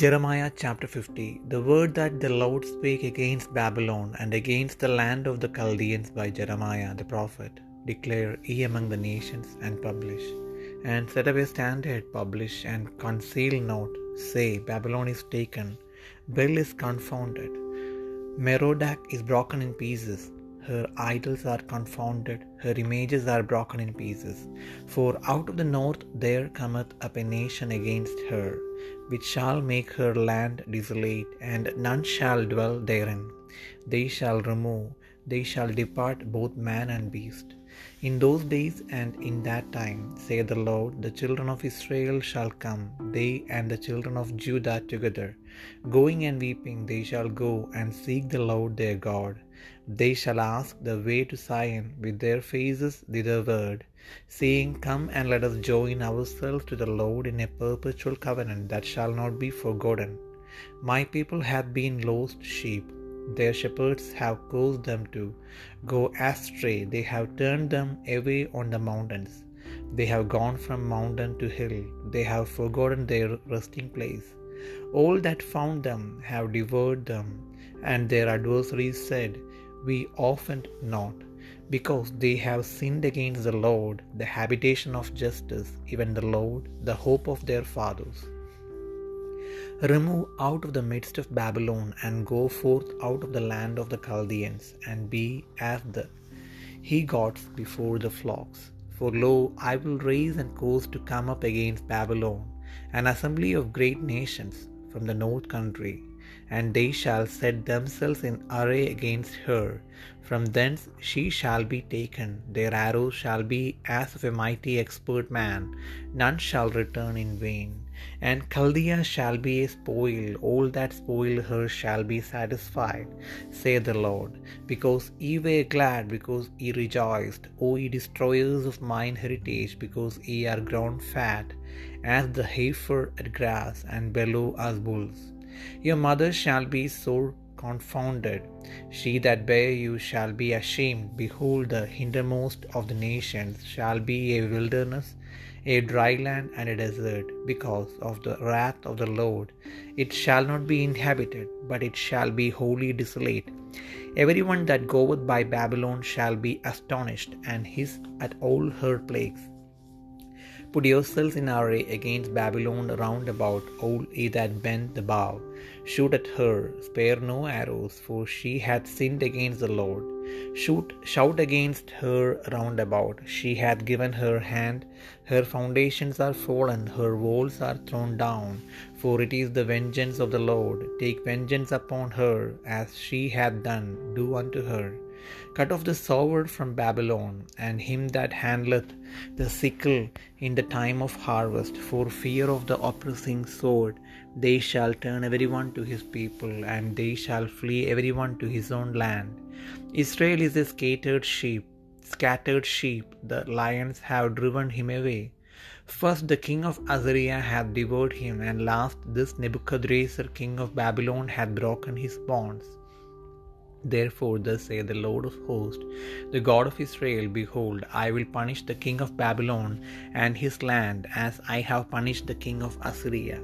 Jeremiah chapter 50 The word that the Lord spake against Babylon and against the land of the Chaldeans by Jeremiah the prophet, declare ye among the nations, and publish. And set up a standard, publish, and conceal not. Say, Babylon is taken, Bel is confounded, Merodach is broken in pieces. Her idols are confounded, her images are broken in pieces. For out of the north there cometh up a nation against her, which shall make her land desolate, and none shall dwell therein. They shall remove, they shall depart both man and beast. In those days and in that time, saith the Lord, the children of Israel shall come, they and the children of Judah together. Going and weeping, they shall go and seek the Lord their God. They shall ask the way to Zion with their faces thitherward, saying, Come and let us join ourselves to the Lord in a perpetual covenant that shall not be forgotten. My people have been lost sheep. Their shepherds have caused them to go astray. They have turned them away on the mountains. They have gone from mountain to hill. They have forgotten their resting place. All that found them have devoured them, and their adversaries said, We offend not, because they have sinned against the Lord, the habitation of justice, even the Lord, the hope of their fathers. Remove out of the midst of Babylon, and go forth out of the land of the Chaldeans, and be as the he gods before the flocks. For lo, I will raise and cause to come up against Babylon an assembly of great nations from the north country, and they shall set themselves in array against her. From thence she shall be taken, their arrows shall be as of a mighty expert man, none shall return in vain. And Chaldea shall be a spoil, all that spoil her shall be satisfied, saith the Lord. Because ye were glad, because ye rejoiced, O ye destroyers of mine heritage, because ye are grown fat, as the heifer at grass, and bellow as bulls. Your mother shall be sore confounded. She that bare you shall be ashamed. Behold, the hindermost of the nations shall be a wilderness, a dry land, and a desert, because of the wrath of the Lord. It shall not be inhabited, but it shall be wholly desolate. Every one that goeth by Babylon shall be astonished, and hiss at all her plagues. Put yourselves in array against Babylon round about, all ye that bend the bow. Shoot at her, spare no arrows, for she hath sinned against the Lord. Shoot, shout against her round about. She hath given her hand, her foundations are fallen, her walls are thrown down. For it is the vengeance of the Lord. Take vengeance upon her, as she hath done, do unto her. Cut off the sword from Babylon, and him that handleth the sickle in the time of harvest, for fear of the oppressing sword. They shall turn every one to his people, and they shall flee every one to his own land. Israel is a scattered sheep, scattered sheep, the lions have driven him away. First the king of Assyria hath devoured him, and last this Nebuchadrezzar king of Babylon hath broken his bonds. Therefore, thus saith the Lord of hosts, the God of Israel Behold, I will punish the king of Babylon and his land as I have punished the king of Assyria.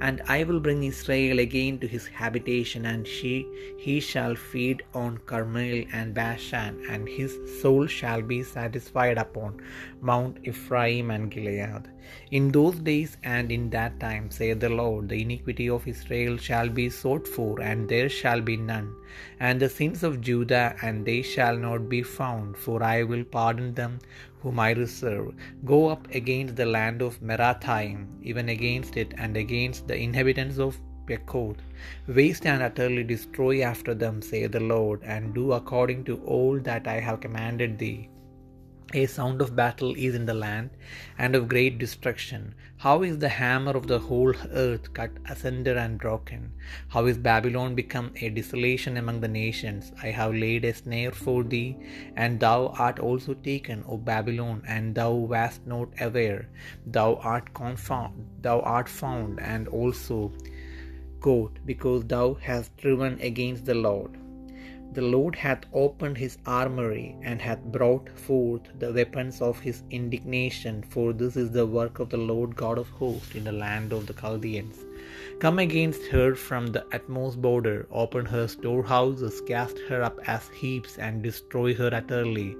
And I will bring Israel again to his habitation, and she, he shall feed on Carmel and Bashan, and his soul shall be satisfied upon Mount Ephraim and Gilead. In those days and in that time, saith the Lord, the iniquity of Israel shall be sought for, and there shall be none, and the sins of Judah, and they shall not be found, for I will pardon them whom I reserve. Go up against the land of Merathaim, even against it, and against the inhabitants of Pekod. Waste and utterly destroy after them, saith the Lord, and do according to all that I have commanded thee. A sound of battle is in the land, and of great destruction. How is the hammer of the whole earth cut asunder and broken? How is Babylon become a desolation among the nations? I have laid a snare for thee, and thou art also taken, O Babylon, and thou wast not aware. Thou art confound, thou art found, and also caught, because thou hast striven against the Lord. The Lord hath opened his armory, and hath brought forth the weapons of his indignation, for this is the work of the Lord God of hosts in the land of the Chaldeans. Come against her from the utmost border, open her storehouses, cast her up as heaps, and destroy her utterly.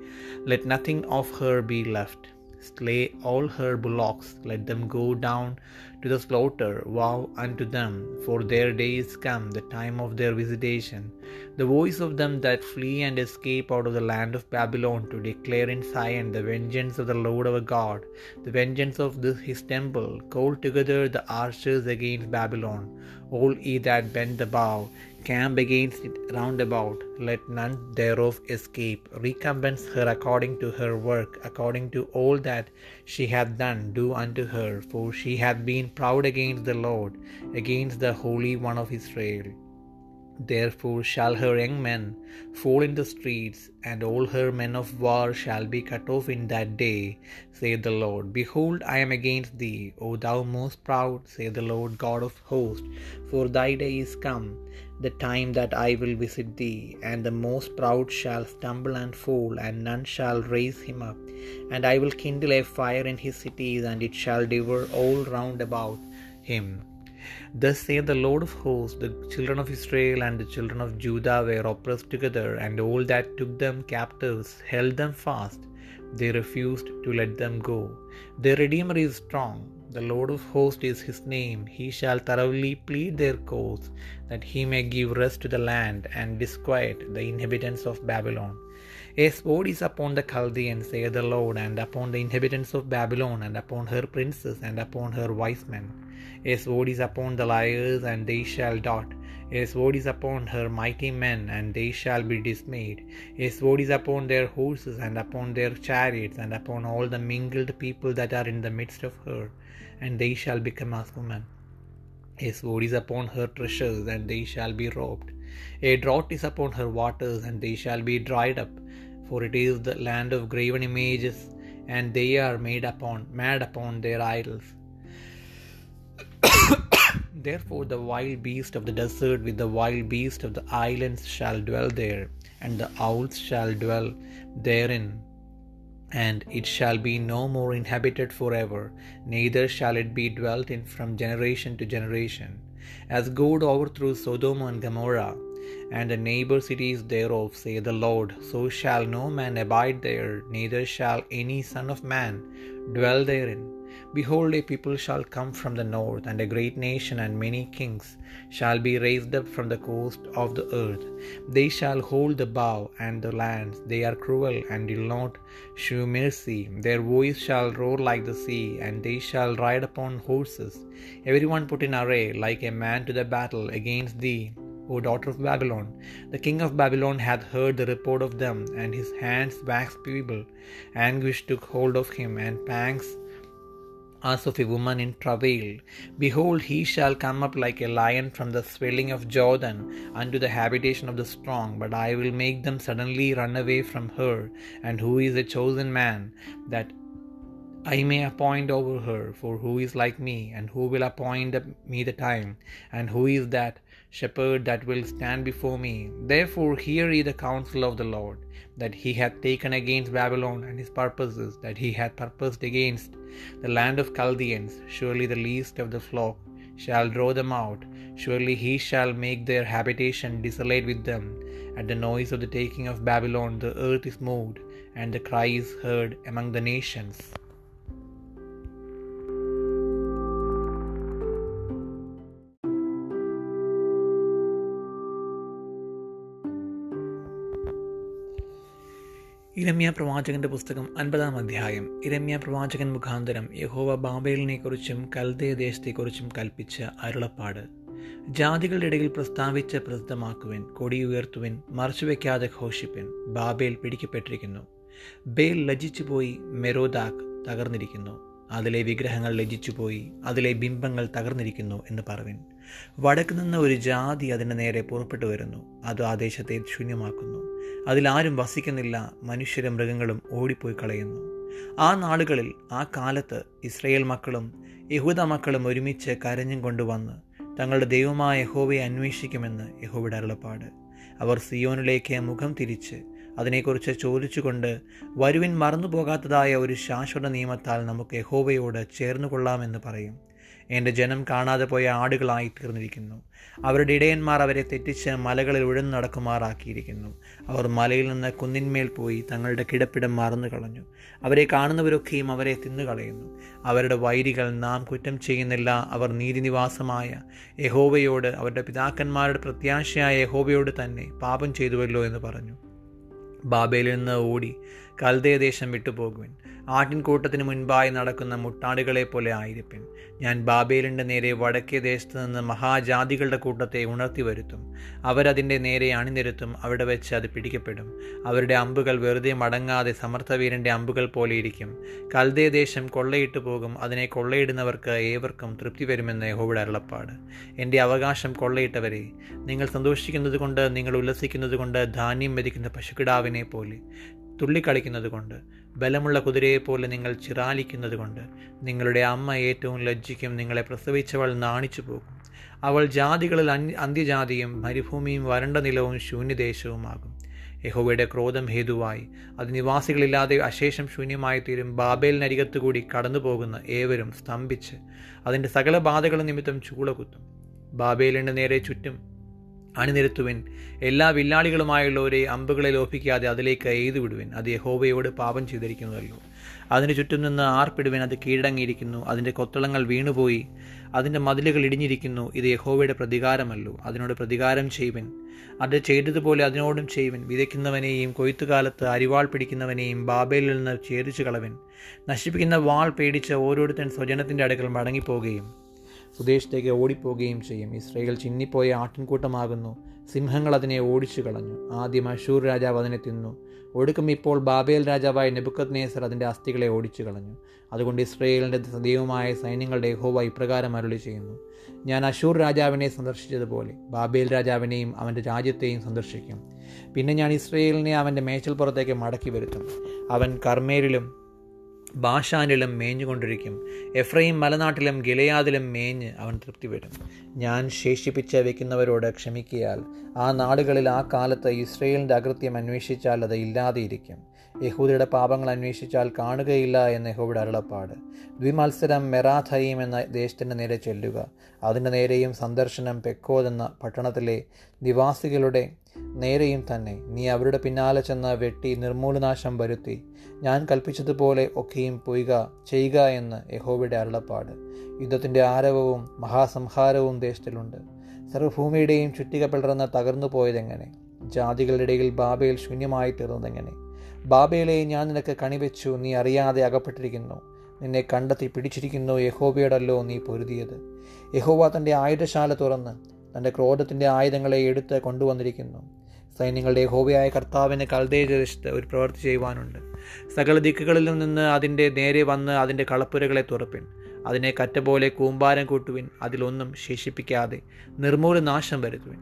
Let nothing of her be left. Slay all her bullocks, let them go down to the slaughter. Woe unto them, for their day is come, the time of their visitation. The voice of them that flee and escape out of the land of Babylon to declare in Zion the vengeance of the Lord our God, the vengeance of this his temple. Call together the archers against Babylon, all ye that bend the bow. Camp against it round about, let none thereof escape. Recompense her according to her work, according to all that she hath done, do unto her, for she hath been proud against the Lord, against the Holy One of Israel. Therefore shall her young men fall in the streets, and all her men of war shall be cut off in that day, saith the Lord. Behold, I am against thee, O thou most proud, saith the Lord God of hosts, for thy day is come, the time that I will visit thee, and the most proud shall stumble and fall, and none shall raise him up. And I will kindle a fire in his cities, and it shall devour all round about him. Thus saith the Lord of hosts, the children of Israel and the children of Judah were oppressed together, and all that took them captives held them fast. They refused to let them go. Their Redeemer is strong. The Lord of hosts is his name. He shall thoroughly plead their cause, that he may give rest to the land and disquiet the inhabitants of Babylon. A sword is upon the Chaldeans, saith the Lord, and upon the inhabitants of Babylon, and upon her princes, and upon her wise men. A sword is upon the liars, and they shall dot. A sword is upon her mighty men, and they shall be dismayed. A sword is upon their horses, and upon their chariots, and upon all the mingled people that are in the midst of her, and they shall become as women. A sword is upon her treasures, and they shall be robbed. A drought is upon her waters, and they shall be dried up. For it is the land of graven images, and they are made upon mad upon their idols. Therefore the wild beast of the desert with the wild beast of the islands shall dwell there, and the owls shall dwell therein. And it shall be no more inhabited forever, neither shall it be dwelt in from generation to generation. As God overthrew Sodom and Gomorrah, and the neighbor cities thereof, saith the Lord, so shall no man abide there, neither shall any son of man dwell therein. Behold, a people shall come from the north, and a great nation and many kings shall be raised up from the coast of the earth. They shall hold the bow and the lands. They are cruel and will not shew mercy. Their voice shall roar like the sea, and they shall ride upon horses. Every one put in array like a man to the battle against thee. O daughter of Babylon, the king of Babylon hath heard the report of them, and his hands waxed feeble. Anguish took hold of him, and pangs as of a woman in travail. Behold, he shall come up like a lion from the swelling of Jordan unto the habitation of the strong, but I will make them suddenly run away from her. And who is a chosen man, that I may appoint over her? For who is like me, and who will appoint me the time? And who is that shepherd that will stand before me? Therefore hear ye the counsel of the Lord, that he hath taken against Babylon and his purposes, that he hath purposed against the land of Chaldeans. Surely the least of the flock shall draw them out. Surely he shall make their habitation desolate with them. At the noise of the taking of Babylon, the earth is moved, and the cry is heard among the nations. ഇരമ്യ പ്രവാചകന്റെ പുസ്തകം അൻപതാം അധ്യായം. ഇരമ്യ പ്രവാചകൻ മുഖാന്തരം യഹോവ ബാബേലിനെക്കുറിച്ചും കൽദയ ദേശത്തെക്കുറിച്ചും കൽപ്പിച്ച അരുളപ്പാട്. ജാതികളുടെ ഇടയിൽ പ്രസ്താവിച്ച് പ്രസിദ്ധമാക്കുവിൻ കൊടി ഉയർത്തുവിൻ മറച്ചുവെക്കാതെ ഘോഷിപ്പിൻ ബാബേൽ പിടിക്കപ്പെട്ടിരിക്കുന്നു. ബേൽ ലജിച്ചുപോയി മെരോദാക് തകർന്നിരിക്കുന്നു. അതിലെ വിഗ്രഹങ്ങൾ ലജിച്ചുപോയി അതിലെ ബിംബങ്ങൾ തകർന്നിരിക്കുന്നു എന്ന് പറവിൻ. വടക്ക് നിന്ന് ഒരു ജാതി അതിന്റെ നേരെ പുറപ്പെട്ടു വരുന്നു. അത് ആ ദേശത്തെ ശൂന്യമാക്കുന്നു. അതിലാരും വസിക്കുന്നില്ല. മനുഷ്യരും മൃഗങ്ങളും ഓടിപ്പോയി കളയുന്നു. ആ നാളുകളിൽ ആ കാലത്ത് ഇസ്രയേൽ മക്കളും യഹൂദ മക്കളും ഒരുമിച്ച് കരഞ്ഞും കൊണ്ടുവന്ന് തങ്ങളുടെ ദൈവമായ യഹോവയെ അന്വേഷിക്കുമെന്ന് യഹോവയുടെ അരുളപ്പാട്. അവർ സിയോനിലേക്ക് മുഖം തിരിച്ച് അതിനെക്കുറിച്ച് ചോദിച്ചുകൊണ്ട് വരുവിൻ മറന്നുപോകാത്തതായ ഒരു ശാശ്വത നിയമത്താൽ നമുക്ക് യഹോവയോട് ചേർന്നുകൊള്ളാമെന്ന് പറയും. എന്റെ ജനം കാണാതെ പോയ ആടുകളായി തീർന്നിരിക്കുന്നു. അവരുടെ ഇടയന്മാർ അവരെ തെറ്റിച്ച് മലകളിൽ ഉഴന്നു നടക്കുമാറാക്കിയിരിക്കുന്നു. അവർ മലയിൽ നിന്ന് കുന്നിന്മേൽ പോയി തങ്ങളുടെ കിടപ്പിടം മറന്നു കളഞ്ഞു. അവരെ കാണുന്നവരൊക്കെയും അവരെ തിന്നുകളയുന്നു അവരുടെ വൈരികൾ നാം കുറ്റം ചെയ്യുന്നില്ല. അവർ നീതിനിവാസമായ യഹോവയോട് അവരുടെ പിതാക്കന്മാരുടെ പ്രത്യാശയായ യഹോവയോട് തന്നെ പാപം ചെയ്തുവല്ലോ എന്ന് പറഞ്ഞു. ബാബേലിൽ നിന്ന് ഓടി കൽദയദേശം വിട്ടുപോകുവിൻ. ആട്ടിൻകൂട്ടത്തിന് മുൻപായി നടക്കുന്ന മുട്ടാടുകളെ പോലെ ആയിരിപ്പിൻ. ഞാൻ ബാബേലിന്റെ നേരെ വടക്കേ ദേശത്ത് നിന്ന് മഹാജാതികളുടെ കൂട്ടത്തെ ഉണർത്തി വരുത്തും. അവരതിന്റെ നേരെ അണിനിരത്തും. അവിടെ വെച്ച് അത് പിടിക്കപ്പെടും. അവരുടെ അമ്പുകൾ വെറുതെ മടങ്ങാതെ സമർത്ഥവീരന്റെ അമ്പുകൾ പോലെ ഇരിക്കും. കൽതയ ദേശം കൊള്ളയിട്ട് പോകും. അതിനെ കൊള്ളയിടുന്നവർക്ക് ഏവർക്കും തൃപ്തി വരുമെന്ന് യഹോവിടെ അരുളപ്പാട്. എന്റെ അവകാശം കൊള്ളയിട്ടവരെ നിങ്ങൾ സന്തോഷിക്കുന്നത് കൊണ്ട് നിങ്ങൾ ഉല്ലസിക്കുന്നത് കൊണ്ട് ധാന്യം വരിക്കുന്ന പോലെ തുള്ളിക്കളിക്കുന്നത് കൊണ്ട് ബലമുള്ള കുതിരയെപ്പോലെ നിങ്ങൾ ചിറാലിക്കുന്നത് കൊണ്ട് നിങ്ങളുടെ അമ്മ ഏറ്റവും ലജ്ജിക്കും നിങ്ങളെ പ്രസവിച്ചവൾ നാണിച്ചു പോകും അവൾ ജാതികളിൽ അന്ത്യജാതിയും മരുഭൂമിയും വരണ്ട നിലവും ശൂന്യദേശവുമാകും. യഹോവയുടെ ക്രോധം ഹേതുവായി. അത് നിവാസികളില്ലാതെ അശേഷം ശൂന്യമായി തീരും ബാബേലിനരികത്തുകൂടി കടന്നു പോകുന്ന ഏവരും സ്തംഭിച്ച് അതിന്റെ സകല ബാധകളും നിമിത്തം ചൂളകുത്തും. ബാബേലിന്റെ നേരെ ചുറ്റും അണിനിരത്തുവിൻ. എല്ലാ വില്ലാളികളുമായുള്ളവരെ അമ്പുകളെ ലോപിക്കാതെ അതിലേക്ക് എയ്തു വിടുവിൻ അത് യഹോബയോട് പാപം ചെയ്തിരിക്കുന്നതല്ലോ. അതിന് ചുറ്റും നിന്ന് ആർപ്പിടുവിൻ അത് കീഴടങ്ങിയിരിക്കുന്നു. അതിന്റെ കൊത്തളങ്ങൾ വീണുപോയി. അതിന്റെ മതിലുകൾ ഇടിഞ്ഞിരിക്കുന്നു. ഇത് യഹോവയുടെ പ്രതികാരമല്ലോ. അതിനോട് പ്രതികാരം ചെയ്യുവിൻ. അത് ചെയ്തതുപോലെ അതിനോടും ചെയ്യുവിൻ. വിതയ്ക്കുന്നവനെയും കൊയ്ത്തുകാലത്ത് അരിവാൾ പിടിക്കുന്നവനെയും ബാബേലിൽ നിന്ന് ഛേദിച്ചു കളവൻ നശിപ്പിക്കുന്ന വാൾ പേടിച്ച് ഓരോരുത്തൻ സ്വജനത്തിന്റെ അടുക്കൽ മടങ്ങിപ്പോകുകയും സ്വദേശത്തേക്ക് ഓടിപ്പോകുകയും ചെയ്യും. ഇസ്രയേൽ ചിന്നിപ്പോയ ആട്ടിൻകൂട്ടമാകുന്നു. സിംഹങ്ങൾ അതിനെ ഓടിച്ചു കളഞ്ഞു. ആദ്യം അഷൂർ രാജാവ് അതിനെ തിന്നു. ഒടുക്കം ഇപ്പോൾ ബാബേൽ രാജാവായ നെബുക്കത് നേസർ അതിന്റെ അസ്ഥികളെ ഓടിച്ചു കളഞ്ഞു. അതുകൊണ്ട് ഇസ്രയേലിന്റെ ദൈവമായ സൈന്യങ്ങളുടെ ഹോവ ഇപ്രകാരം അരുളി ചെയ്യുന്നു. ഞാൻ അഷൂർ രാജാവിനെ സന്ദർശിച്ചതുപോലെ ബാബേൽ രാജാവിനെയും അവന്റെ രാജ്യത്തെയും സന്ദർശിക്കും. പിന്നെ ഞാൻ ഇസ്രയേലിനെ അവന്റെ മേച്ചൽപ്പുറത്തേക്ക് മടക്കി വരുത്തും. അവൻ കർമ്മേരിലും ബാഷാനിലും മേഞ്ഞുകൊണ്ടിരിക്കും. എഫ്രൈം മലനാട്ടിലും ഗിലയാദിലും മേഞ്ഞ് അവൻ തൃപ്തി വരും ഞാൻ ശേഷിപ്പിച്ച് വയ്ക്കുന്നവരോട് ക്ഷമിക്കിയാൽ ആ നാടുകളിൽ ആ കാലത്ത് ഇസ്രയേലിന്റെ അകൃത്യം അന്വേഷിച്ചാൽ അത് ഇല്ലാതെയിരിക്കും. യഹൂദരുടെ പാപങ്ങൾ അന്വേഷിച്ചാൽ കാണുകയില്ല എന്ന് യഹോയുടെ അരുളപ്പാട്. ദ്വിമത്സരം മെറാഥയീം എന്ന ദേശത്തിന്റെ നേരെ ചെല്ലുക. അതിന്റെ നേരെയും സന്ദർശനം പെക്കോദ് എന്ന പട്ടണത്തിലെ നിവാസികളുടെ നേരെയും തന്നെ നീ അവരുടെ പിന്നാലെ ചെന്ന് വെട്ടി നിർമൂലനാശം വരുത്തി. ഞാൻ കൽപ്പിച്ചതുപോലെ ഒക്കെയും പൊയ്ക ചെയ്യുക എന്ന് യഹോവയുടെ അരുളപ്പാട്. യുദ്ധത്തിന്റെ ആരവവും മഹാസംഹാരവും ദേശത്തിലുണ്ട്. സർവഭൂമിയുടെയും ചുറ്റിക പിളർന്ന് തകർന്നു പോയതെങ്ങനെ? ജാതികളുടെ ഇടയിൽ ബാബയിൽ ശൂന്യമായി തീർന്നതെങ്ങനെ? ബാബയിലെ ഞാൻ നിനക്ക് കണിവെച്ചു നീ അറിയാതെ അകപ്പെട്ടിരിക്കുന്നു. നിന്നെ കണ്ടെത്തി പിടിച്ചിരിക്കുന്നു യഹോബയോടല്ലോ നീ പൊരുതിയത്. യഹോവ തന്റെ ആയുധശാല തുറന്ന് തന്റെ ക്രോധത്തിന്റെ ആയുധങ്ങളെ എടുത്ത് കൊണ്ടുവന്നിരിക്കുന്നു. സൈന്യങ്ങളുടെ ഹോബിയായ കർത്താവിന് കൽദേശത്ത് ഒരു പ്രവൃത്തി ചെയ്യുവാനുണ്ട്. സകല ദിക്കുകളിലും നിന്ന് അതിന്റെ നേരെ വന്ന് അതിന്റെ കളപ്പുരകളെ തുറപ്പിൻ. അതിനെ കറ്റ പോലെ കൂമ്പാരം കൂട്ടുവിൻ. അതിലൊന്നും ശേഷിപ്പിക്കാതെ നിർമൂല നാശം വരുത്തുവിൻ.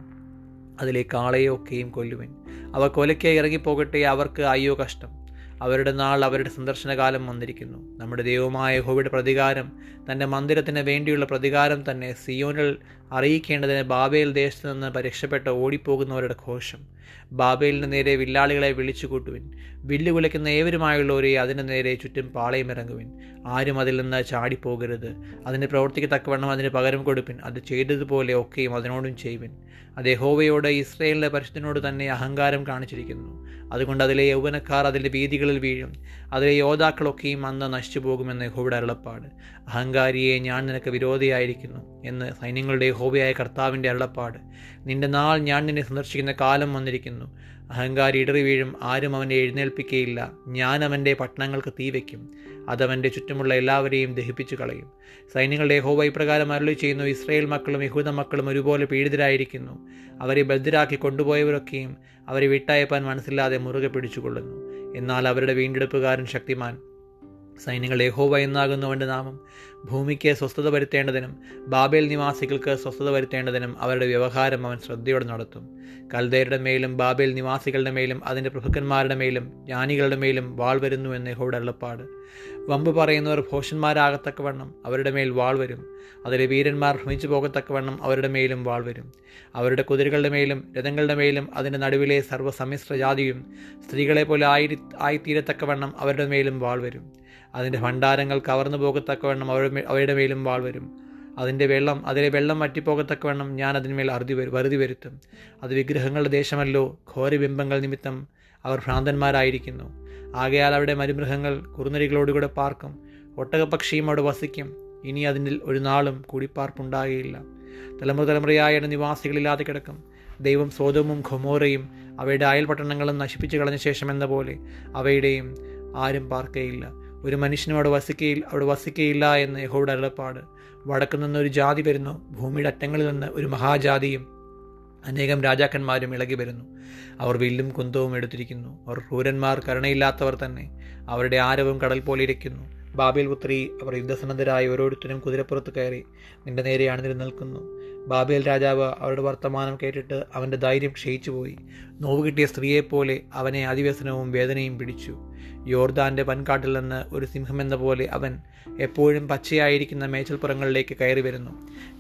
അതിലെ കാളയൊക്കെയും കൊല്ലുവിൻ. അവ കൊലയ്ക്ക് ഇറങ്ങിപ്പോകട്ടെ. അവർക്ക് അയ്യോ കഷ്ടം. അവരുടെ നാൾ അവരുടെ സന്ദർശനകാലം വന്നിരിക്കുന്നു. നമ്മുടെ ദൈവമായ യഹോവയുടെ പ്രതികാരം തന്റെ മന്ദിരത്തിന് വേണ്ടിയുള്ള പ്രതികാരം തന്നെ സിയോനിൽ അറിയിക്കേണ്ടതിന് ബാബേൽ ദേശത്ത് നിന്ന് രക്ഷപ്പെട്ട് ഓടിപ്പോകുന്നവരുടെ ഘോഷം. ബാബേലിന് നേരെ വില്ലാളികളെ വിളിച്ചു കൂട്ടുവിൻ വില്ല് കുലയ്ക്കുന്ന ഏവരുമായുള്ളവരെ അതിന് നേരെ ചുറ്റും പാളയമിറങ്ങുവിൻ ആരും അതിൽ നിന്ന് ചാടിപ്പോകരുത്. അതിന് പ്രവർത്തിക്ക് തക്കവണ്ണം അതിന് പകരം കൊടുപ്പിൻ. അത് ചെയ്തതുപോലെ ഒക്കെയും അതിനോടും ചെയ്യുവിൻ. അത് യഹോവയോട് ഇസ്രയേലിന്റെ പരിശുദ്ധനോട് തന്നെ അഹങ്കാരം കാണിച്ചിരിക്കുന്നു. അതുകൊണ്ട് അതിലെ യൗവനക്കാർ അതിന്റെ വീതികളിൽ വീഴും. അതിലെ യോദ്ധാക്കളൊക്കെയും അന്ന് നശിച്ചു പോകുമെന്ന് യഹോവയുടെ അരുളപ്പാട്. അഹങ്കാരിയെ ഞാൻ നിനക്ക് വിരോധിയായിരിക്കുന്നു എന്ന് സൈന്യങ്ങളുടെ ഹോബിയായ കർത്താവിന്റെ അരുളപ്പാട്. നിന്റെ നാൾ ഞാൻ നിന്നെ സന്ദർശിക്കുന്ന കാലം വന്നിരിക്കുന്നു. അഹങ്കാരി ഇടറി വീഴും ആരും അവനെ എഴുന്നേൽപ്പിക്കുകയില്ല ഞാൻ അവന്റെ പട്ടണങ്ങൾക്ക് തീ വയ്ക്കും. അതവന്റെ ചുറ്റുമുള്ള എല്ലാവരെയും ദഹിപ്പിച്ചു കളയും സൈന്യങ്ങളുടെ ഹോബ ഇപ്രകാരം അരളി ചെയ്യുന്നു ഇസ്രയേൽ മക്കളും യഹൂദ മക്കളും ഒരുപോലെ പീഡിതരായിരിക്കുന്നു. അവരെ ബദ്ധരാക്കി കൊണ്ടുപോയവരൊക്കെയും അവരെ വിട്ടയപ്പാൻ മനസ്സില്ലാതെ മുറുകെ പിടിച്ചുകൊള്ളുന്നു. എന്നാൽ അവരുടെ വീണ്ടെടുപ്പുകാരൻ ശക്തിമാൻ. സൈന്യങ്ങൾ യഹോവ എന്നാകുന്നവന്റെ നാമം. ഭൂമിക്ക് സ്വസ്ഥത വരുത്തേണ്ടതിനും ബാബേൽ നിവാസികൾക്ക് സ്വസ്ഥത വരുത്തേണ്ടതിനും അവരുടെ വ്യവഹാരം അവൻ ശ്രദ്ധയോടെ നടത്തും. കൽദയരുടെ മേലും ബാബേൽ നിവാസികളുടെ മേലും അതിന്റെ പ്രഭുക്കന്മാരുടെ മേലും ജ്ഞാനികളുടെ മേലും വാൾ വരുന്നു എന്ന് യഹോയുടെ അള്ളപ്പാട് വമ്പ് പറയുന്നവർ ഭോഷന്മാരാകത്തക്കവണ്ണം അവരുടെ മേൽ വാൾ വരും. അതിലെ വീരന്മാർ ഭ്രമിച്ചു പോകത്തക്കവണ്ണം അവരുടെ മേലും വാൾ വരും. അവരുടെ കുതിരകളുടെ മേലും രഥങ്ങളുടെ മേലും അതിന്റെ നടുവിലെ സർവസമ്മിശ്ര ജാതിയും സ്ത്രീകളെ പോലെ ആയി ആയിത്തീരത്തക്കവണ്ണം അവരുടെ മേലും വാൾ വരും. അതിന്റെ ഭണ്ഡാരങ്ങൾ കവർന്നു പോകത്തക്കവണ്ണം അവരുടെ അവയുടെ മേലും വാൾ വരും. അതിന്റെ വെള്ളം അതിലെ വെള്ളം വറ്റിപ്പോകത്തക്കവണ്ണം ഞാൻ അതിന്മേൽ അറുതി വരും വറുതി വരുത്തും. അത് വിഗ്രഹങ്ങളുടെ ദേശമല്ലോ ഘോരബിംബങ്ങൾ നിമിത്തം അവർ ഭ്രാന്തന്മാരായിരിക്കുന്നു. ആകയാൽ അവിടെ മരുമൃഗങ്ങൾ കുറുനരികളോടുകൂടെ പാർക്കും. ഒട്ടകപക്ഷിയും അവിടെ വസിക്കും. ഇനി അതിന്റെ ഒരു നാളും കൂടിപ്പാർപ്പുണ്ടാകുകയില്ല തലമുറ തലമുറയായ നിവാസികളില്ലാതെ കിടക്കും. ദൈവം സോതവും ഖൊമോറയും അവയുടെ അയൽപട്ടണങ്ങളും നശിപ്പിച്ചു കളഞ്ഞ ശേഷം എന്ന പോലെ അവയുടെയും ആരും പാർക്കയില്ല. ഒരു മനുഷ്യനും അവിടെ വസിക്കയിൽ അവിടെ വസിക്കയില്ല എന്ന് യഹോയുടെ അരുളപ്പാട്. വടക്കു നിന്ന് ഒരു ജാതി വരുന്നു ഭൂമിയുടെ അറ്റങ്ങളിൽ നിന്ന് ഒരു മഹാജാതിയും അനേകം രാജാക്കന്മാരും ഇളകി വരുന്നു. അവർ വില്ലും കുന്തവും എടുത്തിരിക്കുന്നു. അവർ ക്രൂരന്മാർ കരുണയില്ലാത്തവർ തന്നെ. അവരുടെ ആരവും കടൽ പോലെ ഇരിക്കുന്നു. ബാബേൽ പുത്രി അവർ യുദ്ധസന്നദ്ധരായി ഓരോരുത്തരും കുതിരപ്പുറത്ത് കയറി നിന്റെ നേരെ നിലനിൽക്കുന്നു നിൽക്കുന്നു ബാബേൽ രാജാവ് അവരുടെ വർത്തമാനം കേട്ടിട്ട് അവന്റെ ധൈര്യം ക്ഷയിച്ചുപോയി നോവ് കിട്ടിയ സ്ത്രീയെപ്പോലെ അവനെ അതിവ്യസനവും വേദനയും പിടിച്ചു. യോർദാന്റെ പൻകാട്ടിൽ നിന്ന് ഒരു സിംഹമെന്ന പോലെ അവൻ എപ്പോഴും പച്ചയായിരിക്കുന്ന മേച്ചൽപ്പുറങ്ങളിലേക്ക് കയറി വരുന്നു.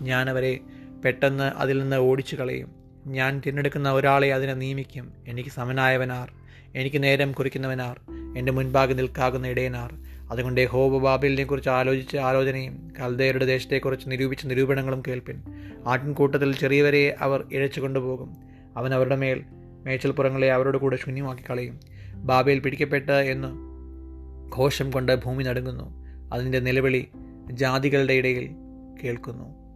ഞാനവരെ പെട്ടെന്ന് അതിൽ നിന്ന് ഓടിച്ചു കളയും ഞാൻ തിരഞ്ഞെടുക്കുന്ന ഒരാളെ അതിനെ നിയമിക്കും. എനിക്ക് സമനായവനാർ. എനിക്ക് നേരം കുറിക്കുന്നവനാർ. എന്റെ മുൻപാകെ നിൽക്കാകുന്ന ഇടയനാർ. അതുകൊണ്ട് ഹോബ് ബാബിലിനെ കുറിച്ച് ആലോചിച്ച ആലോചനയും കൽദയരുടെ ദേശത്തെക്കുറിച്ച് നിരൂപിച്ച നിരൂപണങ്ങളും കേൾപ്പിൻ. ആട്ടിൻകൂട്ടത്തിൽ ചെറിയവരെ അവർ ഇഴച്ചു കൊണ്ടുപോകും. അവൻ അവരുടെ മേൽ മേച്ചൽപ്പുറങ്ങളെ അവരുടെ കൂടെ ശൂന്യമാക്കി കളയും. ബാബയിൽ പിടിക്കപ്പെട്ട എന്ന് ഘോഷം കൊണ്ട് ഭൂമി നടുങ്ങുന്നു. അതിന്റെ നിലവിളി ജാതികളുടെ ഇടയിൽ കേൾക്കുന്നു.